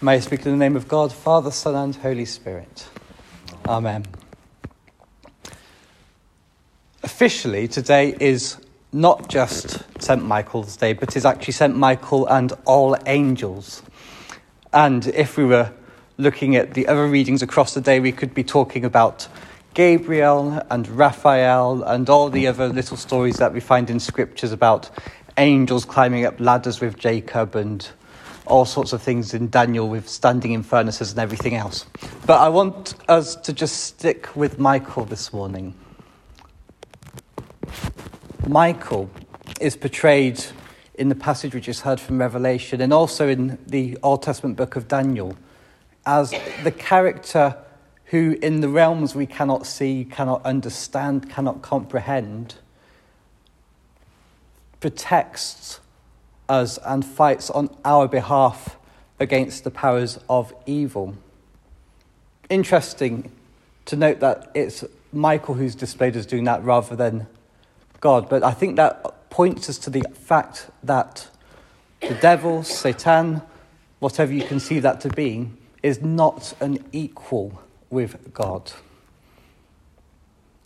May I speak in the name of God, Father, Son, and Holy Spirit. Amen. Officially, today is not just St. Michael's Day, but is actually St. Michael and all angels. And if we were looking at the other readings across the day, we could be talking about Gabriel and Raphael and all the other little stories that we find in scriptures about angels climbing up ladders with Jacob and all sorts of things in Daniel with standing in furnaces and everything else. But I want us to just stick with Michael this morning. Michael is portrayed in the passage which is heard from Revelation and also in the Old Testament book of Daniel as the character who, in the realms we cannot see, cannot understand, cannot comprehend, protects us and fights on our behalf against the powers of evil. Interesting to note that it's Michael who's displayed as doing that rather than God, but I think that points us to the fact that the devil, Satan, whatever you conceive that to be, is not an equal with God.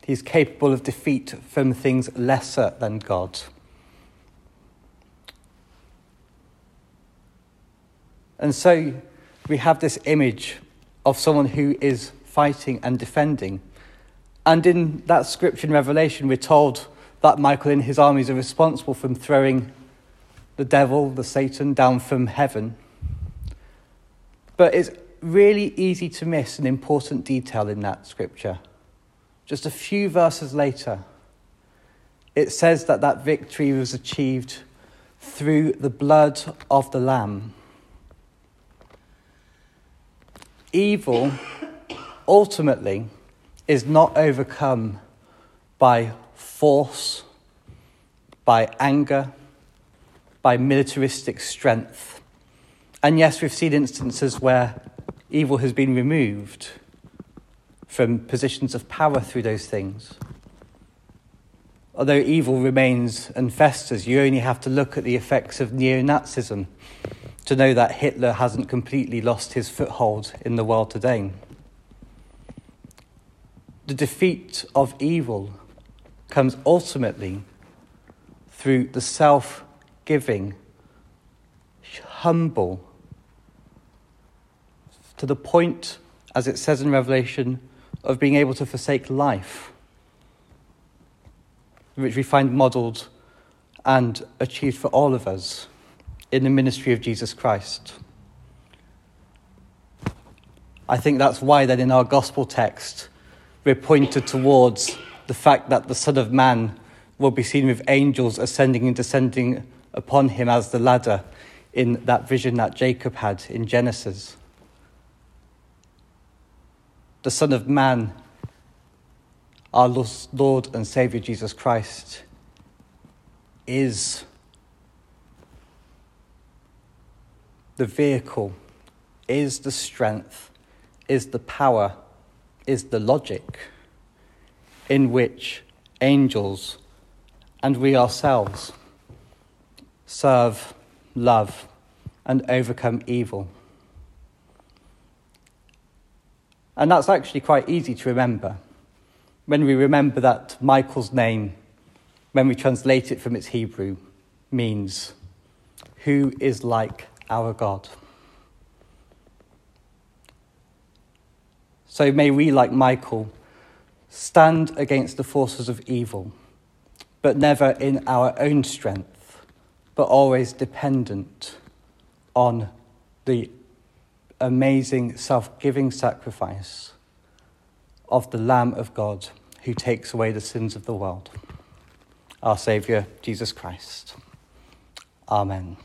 He's capable of defeat from things lesser than God. And so we have this image of someone who is fighting and defending. And in that scripture in Revelation, we're told that Michael and his armies are responsible for throwing the devil, the Satan, down from heaven. But it's really easy to miss an important detail in that scripture. Just a few verses later, it says that that victory was achieved through the blood of the Lamb. Evil ultimately is not overcome by force, by anger, by militaristic strength. And yes, we've seen instances where evil has been removed from positions of power through those things. Although evil remains and festers, you only have to look at the effects of neo Nazism to know that Hitler hasn't completely lost his foothold in the world today. The defeat of evil comes ultimately through the self giving, humble, to the point, as it says in Revelation, of being able to forsake life, which we find modelled and achieved for all of us in the ministry of Jesus Christ. I think that's why, then, in our gospel text, we're pointed towards the fact that the Son of Man will be seen with angels ascending and descending upon him as the ladder in that vision that Jacob had in Genesis. The Son of Man, our Lord and Saviour Jesus Christ, is the vehicle, is the strength, is the power, is the logic in which angels and we ourselves serve, love, and overcome evil. And that's actually quite easy to remember. When we remember that Michael's name, when we translate it from its Hebrew, means who is like our God. So may we, like Michael, stand against the forces of evil, but never in our own strength, but always dependent on the amazing self giving sacrifice of the Lamb of God who takes away the sins of the world, our Saviour, Jesus Christ. Amen.